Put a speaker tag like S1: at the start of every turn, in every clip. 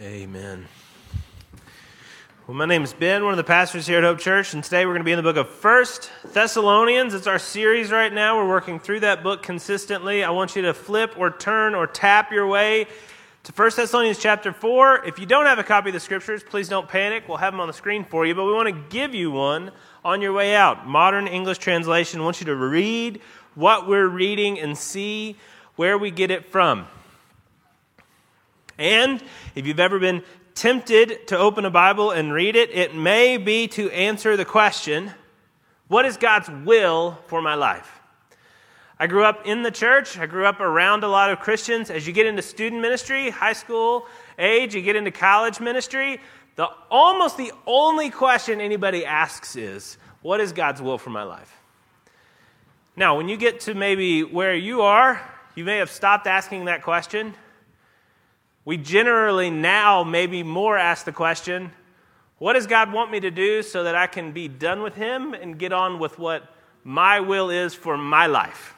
S1: Amen. Well, my name is Ben, one of the pastors here at Hope Church, and today we're going to be in the book of First Thessalonians. It's our series right now. We're working through that book consistently. I want you to flip or turn or tap your way to First Thessalonians chapter 4. If you don't have a copy of the scriptures, please don't panic. We'll have them on the screen for you, but we want to give you one on your way out. Modern English translation. I want you to read what we're reading and see where we get it from. And if you've ever been tempted to open a Bible and read it, it may be to answer the question what is God's will for my life? I grew up in the church. I grew up around a lot of Christians. As you get into student ministry, high school age, you get into college ministry, the almost the only question anybody asks is, what is God's will for my life? Now, when you get to maybe where you are, you may have stopped asking that question we generally now maybe more ask the question what does God want me to do so that I can be done with Him and get on with what my will is for my life?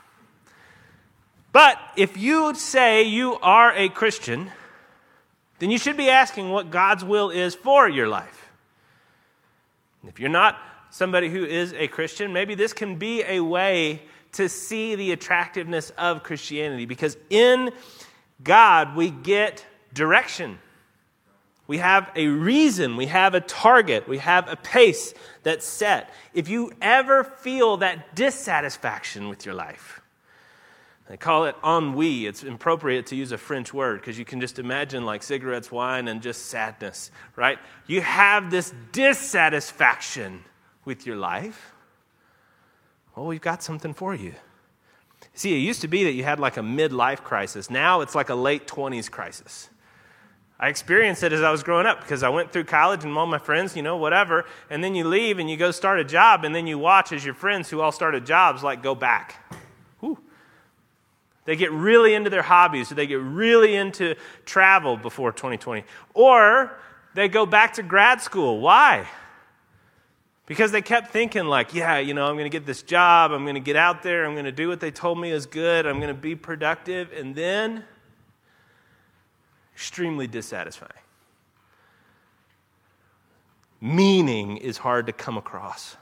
S1: But if you say you are a Christian, then you should be asking what God's will is for your life. If you're not somebody who is a Christian, maybe this can be a way to see the attractiveness of Christianity because in God we get direction. We have a reason, we have a target, we have a pace that's set. If you ever feel that dissatisfaction with your life, they call it ennui. It's appropriate to use a French word because you can just imagine like cigarettes, wine, and just sadness, right? You have this dissatisfaction with your life. Well, we've got something for you. See, it used to be that you had like a midlife crisis. Now it's like a late 20s crisis. I experienced it as I was growing up because I went through college and all my friends, you know, whatever. And then you leave and you go start a job, and then you watch as your friends who all started jobs like go back. Whew. They get really into their hobbies, or they get really into travel before 2020. Or they go back to grad school. Why? Because they kept thinking, like, yeah, you know, I'm going to get this job, I'm going to get out there, I'm going to do what they told me is good, I'm going to be productive. And then extremely dissatisfying. Meaning is hard to come across.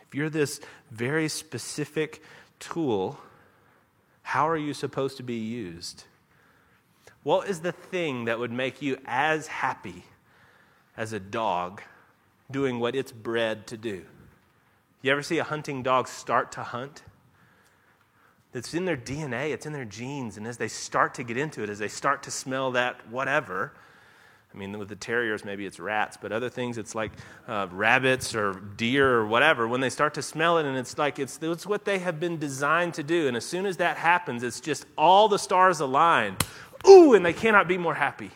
S1: If you're this very specific tool, how are you supposed to be used? What is the thing that would make you as happy as a dog doing what it's bred to do? You ever see a hunting dog start to hunt? It's in their DNA, it's in their genes. And as they start to get into it, as they start to smell that whatever, I mean, with the terriers, maybe it's rats, but other things, it's like uh, rabbits or deer or whatever. When they start to smell it, and it's like it's, it's what they have been designed to do. And as soon as that happens, it's just all the stars align. Ooh, and they cannot be more happy.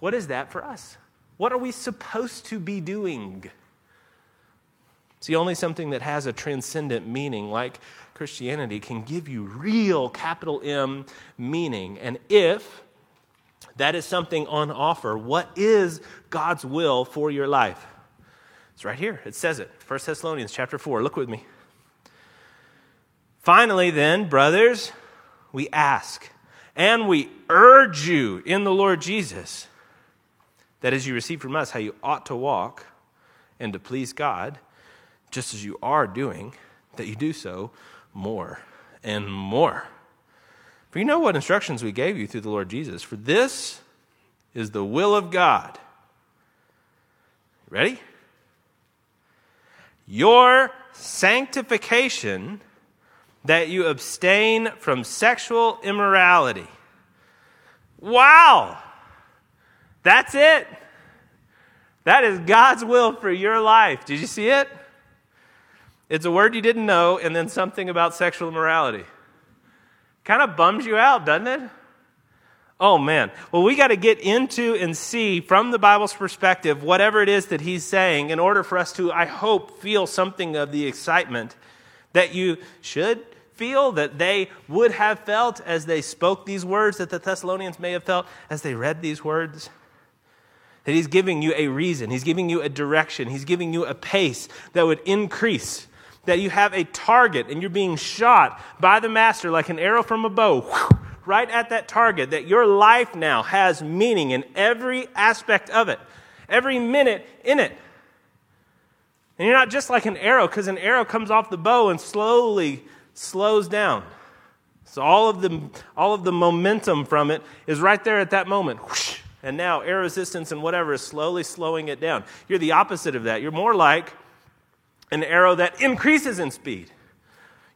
S1: What is that for us? What are we supposed to be doing? See, only something that has a transcendent meaning, like Christianity can give you real capital M meaning. And if that is something on offer, what is God's will for your life? It's right here. It says it. 1 Thessalonians chapter 4. Look with me. Finally, then, brothers, we ask and we urge you in the Lord Jesus that as you receive from us how you ought to walk and to please God, just as you are doing, that you do so more and more. For you know what instructions we gave you through the Lord Jesus. For this is the will of God. Ready? Your sanctification, that you abstain from sexual immorality. Wow! That's it. That is God's will for your life. Did you see it? It's a word you didn't know, and then something about sexual immorality. Kind of bums you out, doesn't it? Oh man. Well, we got to get into and see from the Bible's perspective whatever it is that he's saying in order for us to, I hope, feel something of the excitement that you should feel, that they would have felt as they spoke these words, that the Thessalonians may have felt as they read these words. That he's giving you a reason, he's giving you a direction, he's giving you a pace that would increase that you have a target and you're being shot by the master like an arrow from a bow right at that target, that your life now has meaning in every aspect of it, every minute in it. And you're not just like an arrow, because an arrow comes off the bow and slowly slows down. So all of the, all of the momentum from it is right there at that moment. Whoosh, and now air resistance and whatever is slowly slowing it down. You're the opposite of that. You're more like an arrow that increases in speed.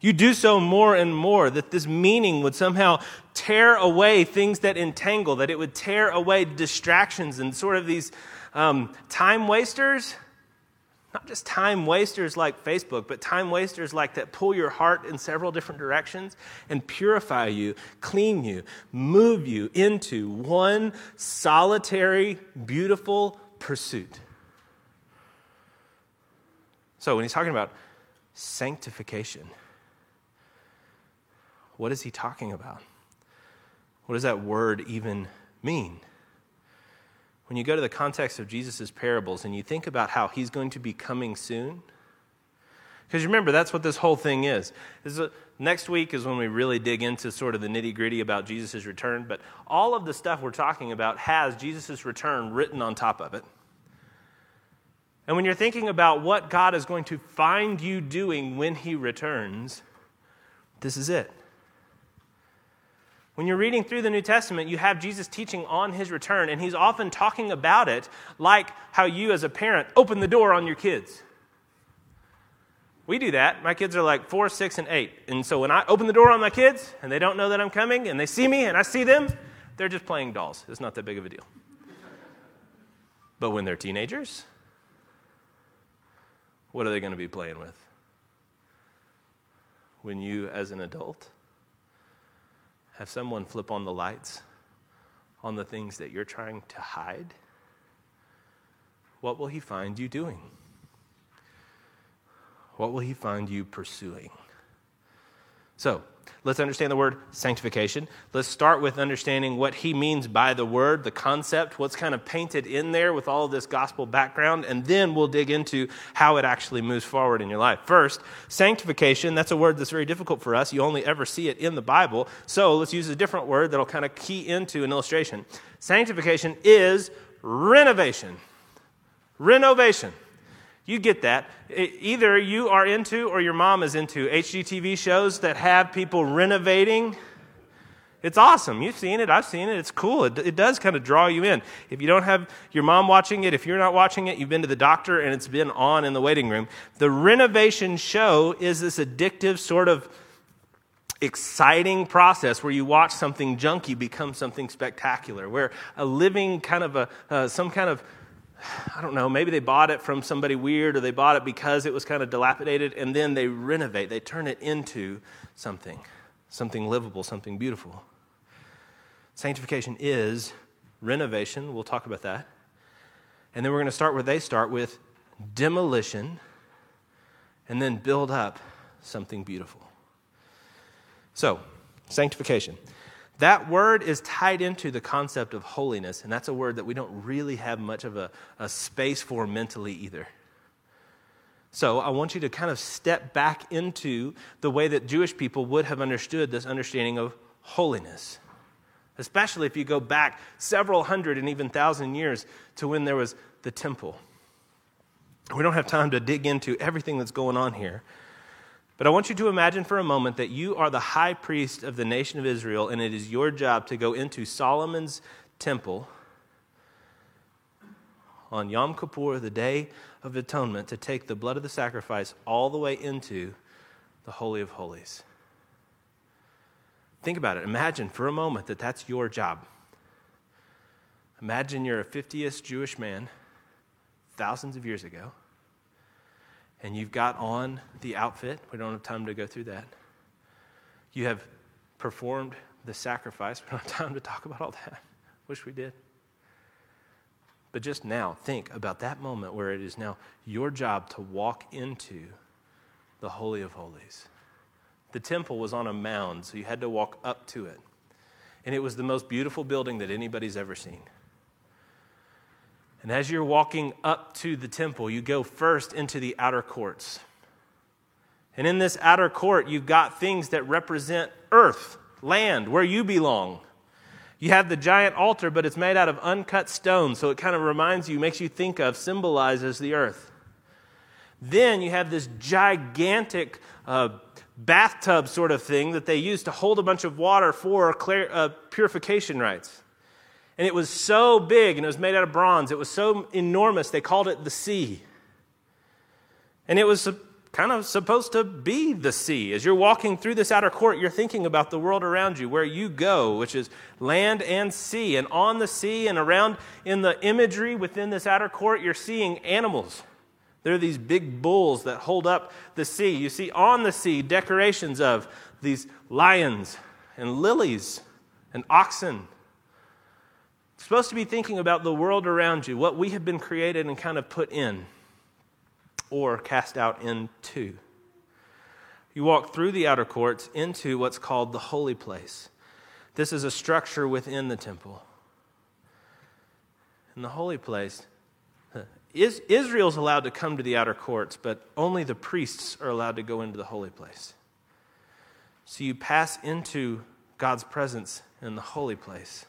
S1: You do so more and more, that this meaning would somehow tear away things that entangle, that it would tear away distractions and sort of these um, time wasters not just time wasters like Facebook, but time wasters like that pull your heart in several different directions and purify you, clean you, move you into one solitary, beautiful pursuit. So, when he's talking about sanctification, what is he talking about? What does that word even mean? when you go to the context of Jesus' parables and you think about how he's going to be coming soon, because remember, that's what this whole thing is. is a, next week is when we really dig into sort of the nitty gritty about Jesus' return, but all of the stuff we're talking about has Jesus' return written on top of it. And when you're thinking about what God is going to find you doing when he returns, this is it. When you're reading through the New Testament, you have Jesus teaching on his return, and he's often talking about it like how you, as a parent, open the door on your kids. We do that. My kids are like four, six, and eight. And so when I open the door on my kids and they don't know that I'm coming and they see me and I see them, they're just playing dolls. It's not that big of a deal. But when they're teenagers, what are they going to be playing with? When you, as an adult, have someone flip on the lights on the things that you're trying to hide? What will he find you doing? What will he find you pursuing? So, let's understand the word sanctification. Let's start with understanding what he means by the word, the concept, what's kind of painted in there with all of this gospel background, and then we'll dig into how it actually moves forward in your life. First, sanctification, that's a word that's very difficult for us. You only ever see it in the Bible. So let's use a different word that'll kind of key into an illustration. Sanctification is renovation. Renovation. You get that. Either you are into or your mom is into HGTV shows that have people renovating. It's awesome. You've seen it. I've seen it. It's cool. It, it does kind of draw you in. If you don't have your mom watching it, if you're not watching it, you've been to the doctor and it's been on in the waiting room. The renovation show is this addictive sort of exciting process where you watch something junky become something spectacular, where a living kind of a, uh, some kind of I don't know, maybe they bought it from somebody weird or they bought it because it was kind of dilapidated and then they renovate, they turn it into something, something livable, something beautiful. Sanctification is renovation. We'll talk about that. And then we're going to start where they start with demolition and then build up something beautiful. So, sanctification. That word is tied into the concept of holiness, and that's a word that we don't really have much of a, a space for mentally either. So I want you to kind of step back into the way that Jewish people would have understood this understanding of holiness, especially if you go back several hundred and even thousand years to when there was the temple. We don't have time to dig into everything that's going on here, but I want you to imagine for a moment that you are the high priest of the nation of Israel, and it is your job to go into Solomon's temple on Yom Kippur, the day of atonement, to take the blood of the sacrifice all the way into the Holy of Holies. Think about it. Imagine for a moment that that's your job. Imagine you're a 50th Jewish man thousands of years ago and you've got on the outfit. We don't have time to go through that. You have performed the sacrifice. We don't have time to talk about all that. Wish we did. But just now, think about that moment where it is now your job to walk into the Holy of Holies. The temple was on a mound, so you had to walk up to it. And it was the most beautiful building that anybody's ever seen. And as you're walking up to the temple, you go first into the outer courts. And in this outer court, you've got things that represent earth, land, where you belong. You have the giant altar, but it's made out of uncut stone, so it kind of reminds you, makes you think of, symbolizes the earth. Then you have this gigantic uh, bathtub sort of thing that they use to hold a bunch of water for clar- uh, purification rites. And it was so big and it was made out of bronze. It was so enormous, they called it the sea. And it was kind of supposed to be the sea. As you're walking through this outer court, you're thinking about the world around you, where you go, which is land and sea. And on the sea and around in the imagery within this outer court, you're seeing animals. There are these big bulls that hold up the sea. You see on the sea decorations of these lions and lilies and oxen. Supposed to be thinking about the world around you, what we have been created and kind of put in or cast out into. You walk through the outer courts into what's called the holy place. This is a structure within the temple. In the holy place, is, Israel's allowed to come to the outer courts, but only the priests are allowed to go into the holy place. So you pass into God's presence in the holy place.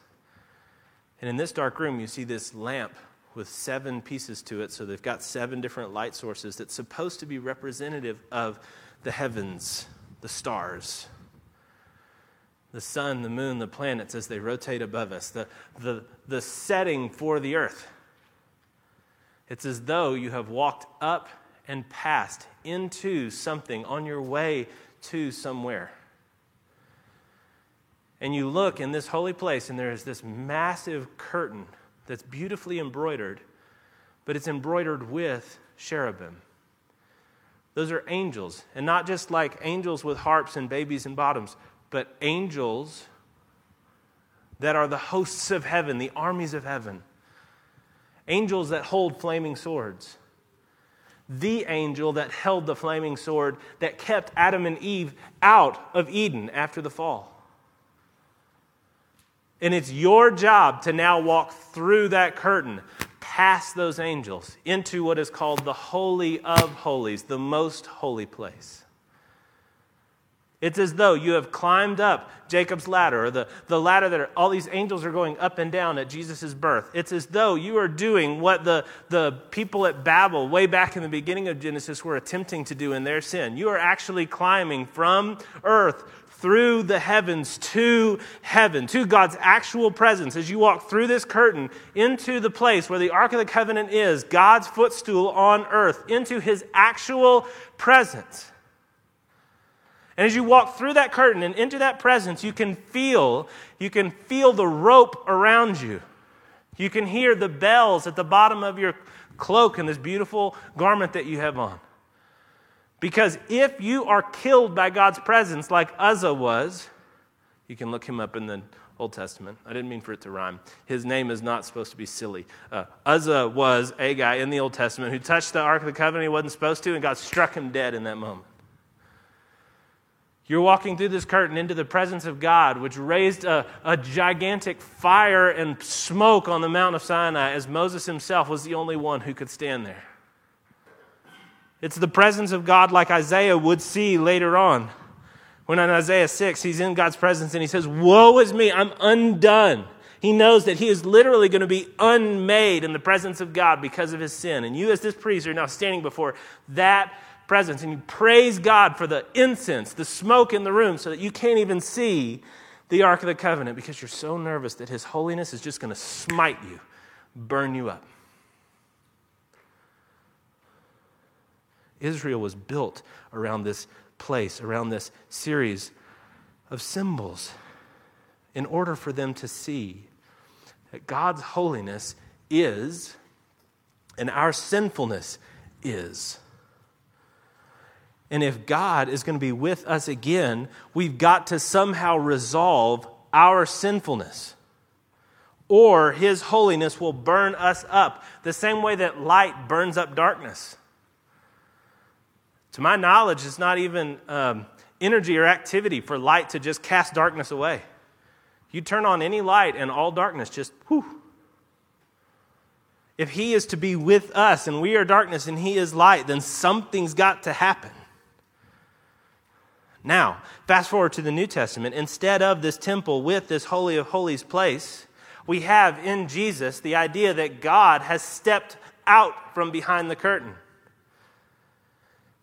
S1: And in this dark room, you see this lamp with seven pieces to it. So they've got seven different light sources that's supposed to be representative of the heavens, the stars, the sun, the moon, the planets as they rotate above us, the, the, the setting for the earth. It's as though you have walked up and passed into something on your way to somewhere. And you look in this holy place, and there is this massive curtain that's beautifully embroidered, but it's embroidered with cherubim. Those are angels, and not just like angels with harps and babies and bottoms, but angels that are the hosts of heaven, the armies of heaven. Angels that hold flaming swords. The angel that held the flaming sword that kept Adam and Eve out of Eden after the fall. And it's your job to now walk through that curtain, past those angels, into what is called the Holy of Holies, the most holy place. It's as though you have climbed up Jacob's ladder, or the, the ladder that are, all these angels are going up and down at Jesus' birth. It's as though you are doing what the, the people at Babel, way back in the beginning of Genesis, were attempting to do in their sin. You are actually climbing from earth through the heavens to heaven, to God's actual presence. As you walk through this curtain into the place where the Ark of the Covenant is, God's footstool on earth, into his actual presence. And as you walk through that curtain and into that presence, you can feel, you can feel the rope around you. You can hear the bells at the bottom of your cloak and this beautiful garment that you have on. Because if you are killed by God's presence, like Uzzah was, you can look him up in the Old Testament. I didn't mean for it to rhyme. His name is not supposed to be silly. Uh, Uzzah was a guy in the Old Testament who touched the Ark of the Covenant he wasn't supposed to, and God struck him dead in that moment. You're walking through this curtain into the presence of God, which raised a, a gigantic fire and smoke on the Mount of Sinai, as Moses himself was the only one who could stand there. It's the presence of God like Isaiah would see later on. When in Isaiah 6, he's in God's presence and he says, Woe is me, I'm undone. He knows that he is literally going to be unmade in the presence of God because of his sin. And you, as this priest, are now standing before that presence. And you praise God for the incense, the smoke in the room, so that you can't even see the Ark of the Covenant because you're so nervous that his holiness is just going to smite you, burn you up. Israel was built around this place, around this series of symbols, in order for them to see that God's holiness is and our sinfulness is. And if God is going to be with us again, we've got to somehow resolve our sinfulness. Or his holiness will burn us up, the same way that light burns up darkness. To my knowledge, it's not even um, energy or activity for light to just cast darkness away. You turn on any light and all darkness just whew. If He is to be with us and we are darkness and He is light, then something's got to happen. Now, fast forward to the New Testament. Instead of this temple with this Holy of Holies place, we have in Jesus the idea that God has stepped out from behind the curtain.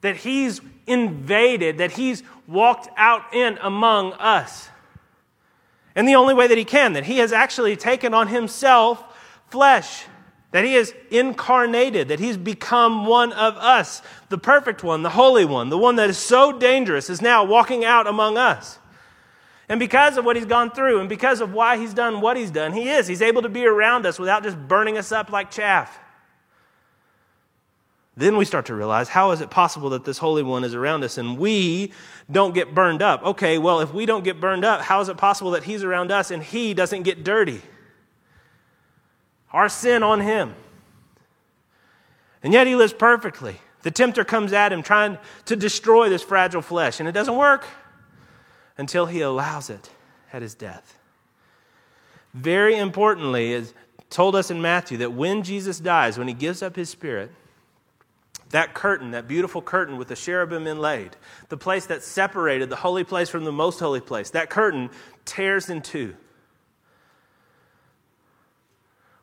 S1: That he's invaded, that he's walked out in among us. And the only way that he can, that he has actually taken on himself flesh that he is incarnated, that he's become one of us. The perfect one, the holy one, the one that is so dangerous, is now walking out among us. And because of what he's gone through and because of why he's done what he's done, he is. He's able to be around us without just burning us up like chaff. Then we start to realize how is it possible that this Holy One is around us and we don't get burned up? Okay, well, if we don't get burned up, how is it possible that He's around us and He doesn't get dirty? our sin on him. And yet he lives perfectly. The tempter comes at him trying to destroy this fragile flesh, and it doesn't work until he allows it at his death. Very importantly, is told us in Matthew that when Jesus dies, when he gives up his spirit, that curtain, that beautiful curtain with the cherubim inlaid, the place that separated the holy place from the most holy place, that curtain tears in two.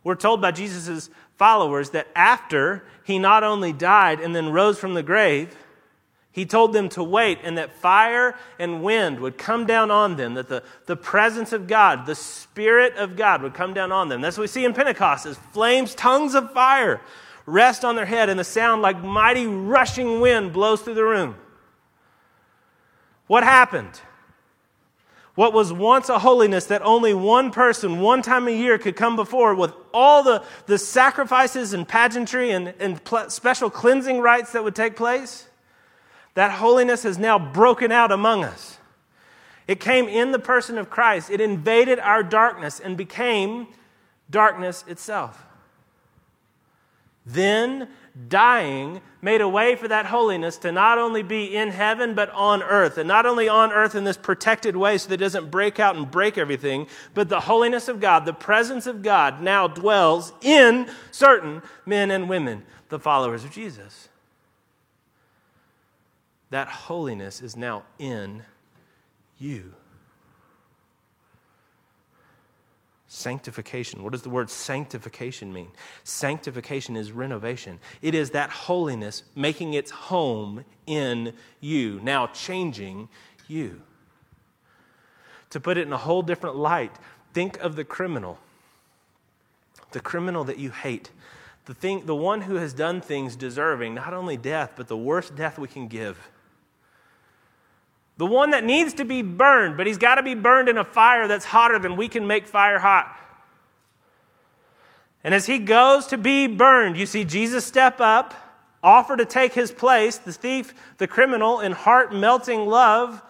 S1: We're told by Jesus' followers that after he not only died and then rose from the grave, he told them to wait and that fire and wind would come down on them, that the, the presence of God, the Spirit of God would come down on them. That's what we see in Pentecost as flames, tongues of fire rest on their head and the sound like mighty rushing wind blows through the room. What happened? what was once a holiness that only one person, one time a year, could come before with all the, the sacrifices and pageantry and, and pl- special cleansing rites that would take place, that holiness has now broken out among us. It came in the person of Christ, it invaded our darkness and became darkness itself. Then dying made a way for that holiness to not only be in heaven, but on earth. And not only on earth in this protected way so that it doesn't break out and break everything, but the holiness of God, the presence of God now dwells in certain men and women, the followers of Jesus. That holiness is now in you. Sanctification. What does the word sanctification mean? Sanctification is renovation. It is that holiness making its home in you, now changing you. To put it in a whole different light, think of the criminal. The criminal that you hate. The, thing, the one who has done things deserving not only death, but the worst death we can give the one that needs to be burned, but he's got to be burned in a fire that's hotter than we can make fire hot. And as he goes to be burned, you see Jesus step up, offer to take his place. The thief, the criminal, in heart melting love,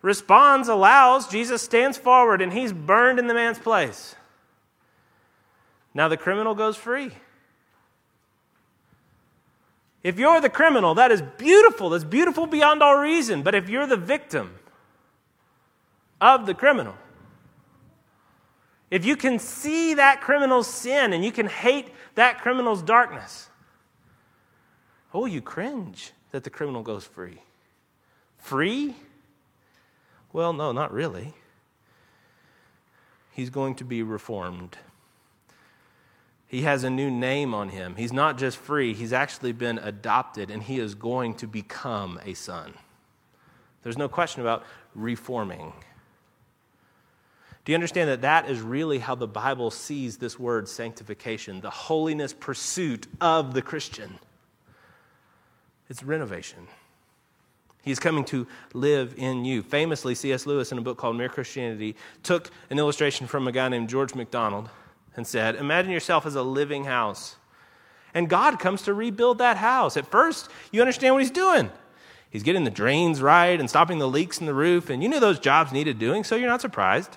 S1: responds, allows. Jesus stands forward, and he's burned in the man's place. Now the criminal goes free. If you're the criminal, that is beautiful. That's beautiful beyond all reason. But if you're the victim of the criminal, if you can see that criminal's sin and you can hate that criminal's darkness, oh, you cringe that the criminal goes free. Free? Well, no, not really. He's going to be reformed. He has a new name on him. He's not just free, he's actually been adopted, and he is going to become a son. There's no question about reforming. Do you understand that that is really how the Bible sees this word sanctification, the holiness pursuit of the Christian? It's renovation. He's coming to live in you. Famously, C.S. Lewis, in a book called Mere Christianity, took an illustration from a guy named George MacDonald and said, Imagine yourself as a living house. And God comes to rebuild that house. At first, you understand what He's doing. He's getting the drains right and stopping the leaks in the roof, and you knew those jobs needed doing, so you're not surprised.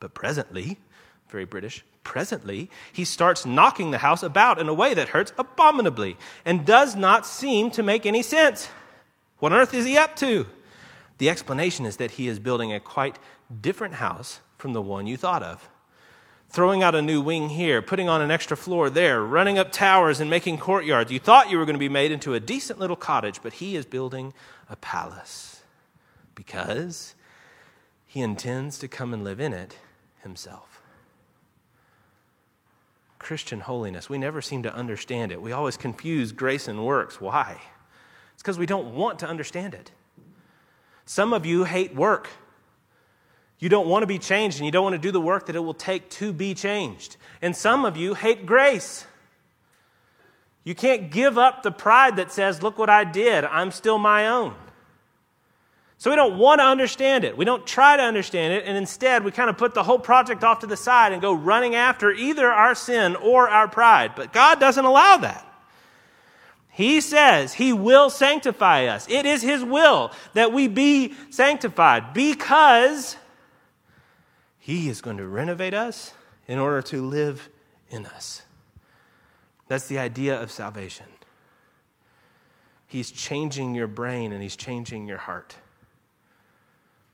S1: But presently, very British, presently, he starts knocking the house about in a way that hurts abominably and does not seem to make any sense. What on earth is he up to? The explanation is that he is building a quite different house from the one you thought of throwing out a new wing here, putting on an extra floor there, running up towers and making courtyards. You thought you were going to be made into a decent little cottage, but he is building a palace. Because he intends to come and live in it himself. Christian holiness, we never seem to understand it. We always confuse grace and works. Why? It's because we don't want to understand it. Some of you hate work. You don't want to be changed and you don't want to do the work that it will take to be changed. And some of you hate grace. You can't give up the pride that says, Look what I did, I'm still my own. So we don't want to understand it. We don't try to understand it, and instead we kind of put the whole project off to the side and go running after either our sin or our pride. But God doesn't allow that. He says He will sanctify us. It is His will that we be sanctified because He is going to renovate us in order to live in us. That's the idea of salvation. He's changing your brain and He's changing your heart.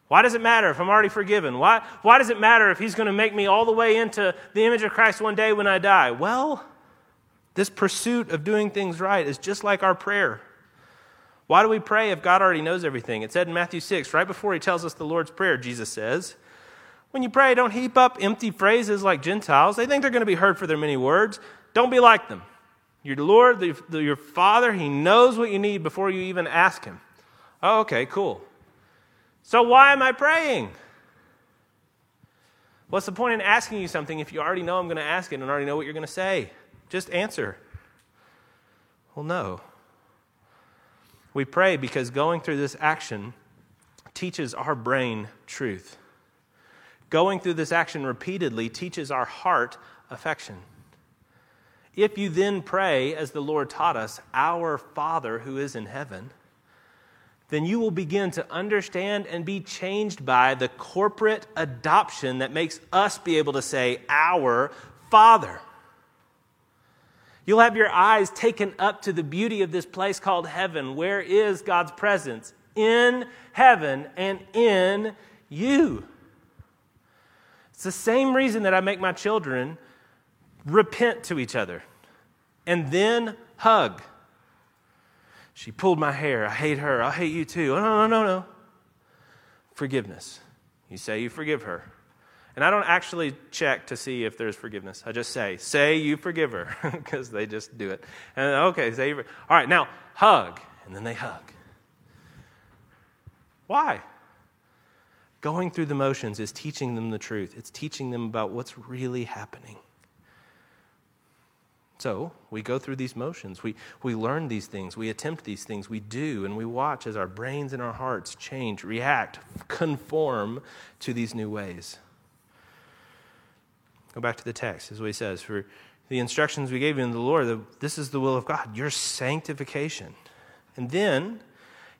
S1: Why does it matter if I'm already forgiven? Why, why does it matter if He's going to make me all the way into the image of Christ one day when I die? Well, this pursuit of doing things right is just like our prayer. Why do we pray if God already knows everything? It said in Matthew 6, right before He tells us the Lord's Prayer, Jesus says, When you pray, don't heap up empty phrases like Gentiles. They think they're going to be heard for their many words. Don't be like them. Your Lord, the, the, your Father, He knows what you need before you even ask Him. Oh, okay, cool. So why am I praying? What's the point in asking you something if you already know I'm going to ask it and already know what you're going to say? Just answer. Well, no. We pray because going through this action teaches our brain truth. Going through this action repeatedly teaches our heart affection. If you then pray, as the Lord taught us, Our Father who is in heaven, then you will begin to understand and be changed by the corporate adoption that makes us be able to say, Our Father. You'll have your eyes taken up to the beauty of this place called heaven. Where is God's presence? In heaven and in you. It's the same reason that I make my children repent to each other and then hug. She pulled my hair. I hate her. I hate you too. Oh, no, no, no, no. Forgiveness. You say you forgive her. And I don't actually check to see if there's forgiveness. I just say, say you forgive her, because they just do it. And okay, say, all right, now hug. And then they hug. Why? Going through the motions is teaching them the truth, it's teaching them about what's really happening. So we go through these motions. We, we learn these things. We attempt these things. We do. And we watch as our brains and our hearts change, react, conform to these new ways. Go back to the text. Is what he says. For the instructions we gave you in the Lord, this is the will of God, your sanctification. And then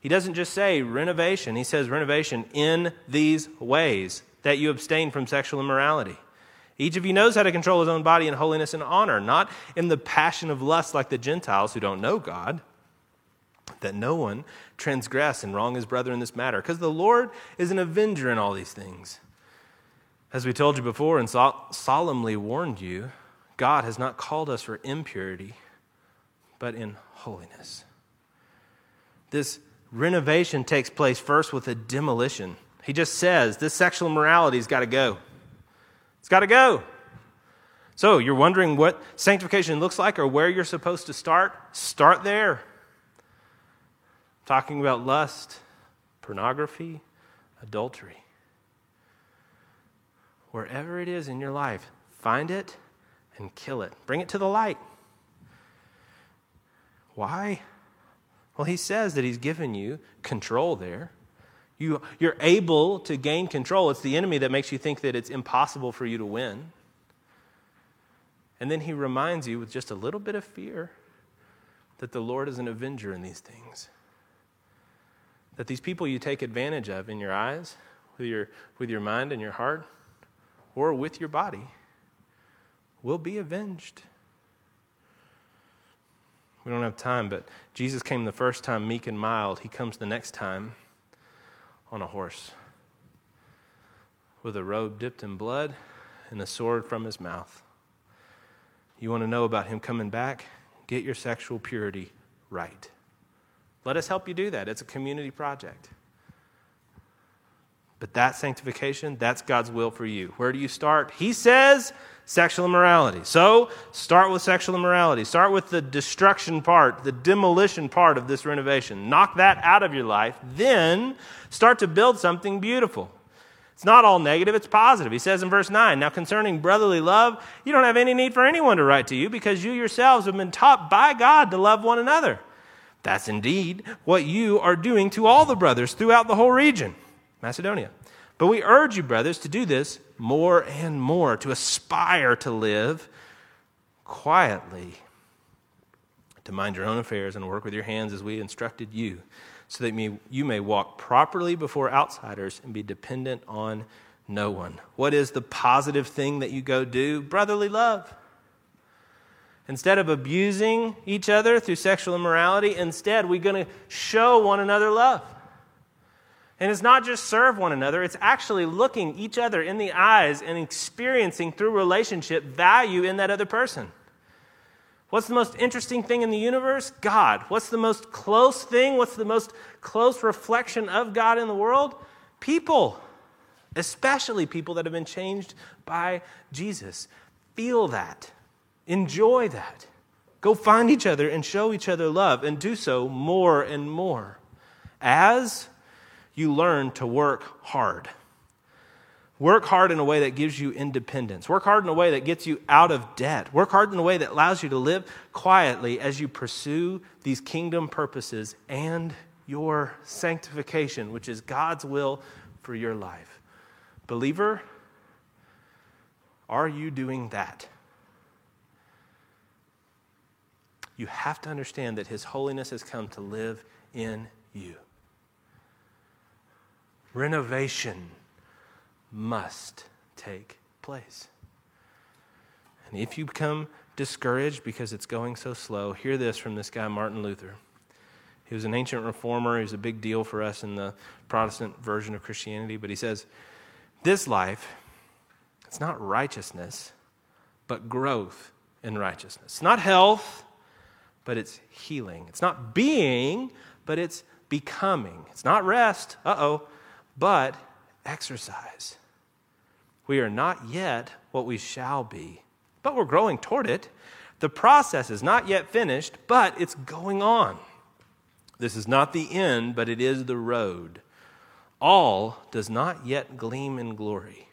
S1: he doesn't just say renovation, he says renovation in these ways that you abstain from sexual immorality. Each of you knows how to control his own body in holiness and honor, not in the passion of lust like the Gentiles who don't know God, that no one transgress and wrong his brother in this matter, because the Lord is an avenger in all these things. As we told you before and solemnly warned you, God has not called us for impurity, but in holiness. This renovation takes place first with a demolition. He just says this sexual immorality's got to go. It's got to go. So, you're wondering what sanctification looks like or where you're supposed to start? Start there. Talking about lust, pornography, adultery. Wherever it is in your life, find it and kill it. Bring it to the light. Why? Well, he says that he's given you control there. You, you're able to gain control. It's the enemy that makes you think that it's impossible for you to win. And then he reminds you with just a little bit of fear that the Lord is an avenger in these things. That these people you take advantage of in your eyes, with your, with your mind and your heart, or with your body, will be avenged. We don't have time, but Jesus came the first time meek and mild. He comes the next time on a horse with a robe dipped in blood and a sword from his mouth. You want to know about him coming back? Get your sexual purity right. Let us help you do that. It's a community project. But that sanctification, that's God's will for you. Where do you start? He says sexual immorality. So start with sexual immorality. Start with the destruction part, the demolition part of this renovation. Knock that out of your life. Then start to build something beautiful. It's not all negative, it's positive. He says in verse 9, Now concerning brotherly love, you don't have any need for anyone to write to you because you yourselves have been taught by God to love one another. That's indeed what you are doing to all the brothers throughout the whole region, Macedonia. But we urge you, brothers, to do this more and more, to aspire to live quietly, to mind your own affairs and work with your hands as we instructed you so that you may walk properly before outsiders and be dependent on no one. What is the positive thing that you go do? Brotherly love. Instead of abusing each other through sexual immorality, instead we're going to show one another love. And it's not just serve one another, it's actually looking each other in the eyes and experiencing through relationship value in that other person. What's the most interesting thing in the universe? God. What's the most close thing? What's the most close reflection of God in the world? People, especially people that have been changed by Jesus. Feel that, enjoy that. Go find each other and show each other love, and do so more and more as you learn to work hard. Work hard in a way that gives you independence. Work hard in a way that gets you out of debt. Work hard in a way that allows you to live quietly as you pursue these kingdom purposes and your sanctification, which is God's will for your life. Believer, are you doing that? You have to understand that His holiness has come to live in you. Renovation must take place. And if you become discouraged because it's going so slow, hear this from this guy, Martin Luther. He was an ancient reformer. He was a big deal for us in the Protestant version of Christianity. But he says, This life, it's not righteousness, but growth in righteousness. It's not health, but it's healing. It's not being, but it's becoming. It's not rest, uh oh, but exercise. We are not yet what we shall be, but we're growing toward it. The process is not yet finished, but it's going on. This is not the end, but it is the road. All does not yet gleam in glory,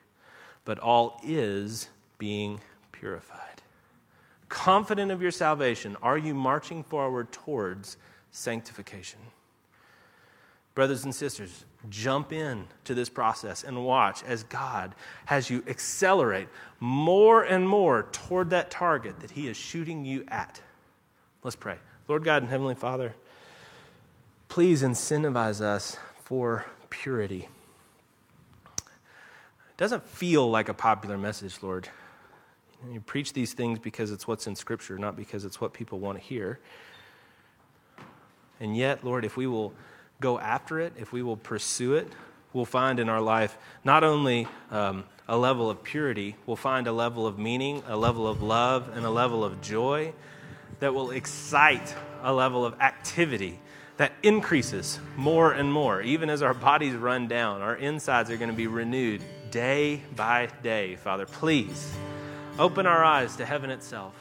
S1: but all is being purified. Confident of your salvation, are you marching forward towards sanctification? Brothers and sisters, jump in to this process and watch as God has you accelerate more and more toward that target that He is shooting you at. Let's pray. Lord God and Heavenly Father, please incentivize us for purity. It doesn't feel like a popular message, Lord. You preach these things because it's what's in Scripture, not because it's what people want to hear. And yet, Lord, if we will go after it, if we will pursue it, we'll find in our life not only um, a level of purity, we'll find a level of meaning, a level of love, and a level of joy that will excite a level of activity that increases more and more. Even as our bodies run down, our insides are going to be renewed day by day. Father, please open our eyes to heaven itself,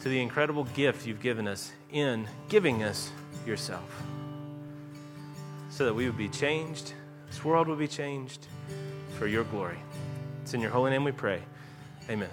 S1: to the incredible gift you've given us in giving us yourself so that we would be changed, this world will be changed for your glory. It's in your holy name we pray. Amen.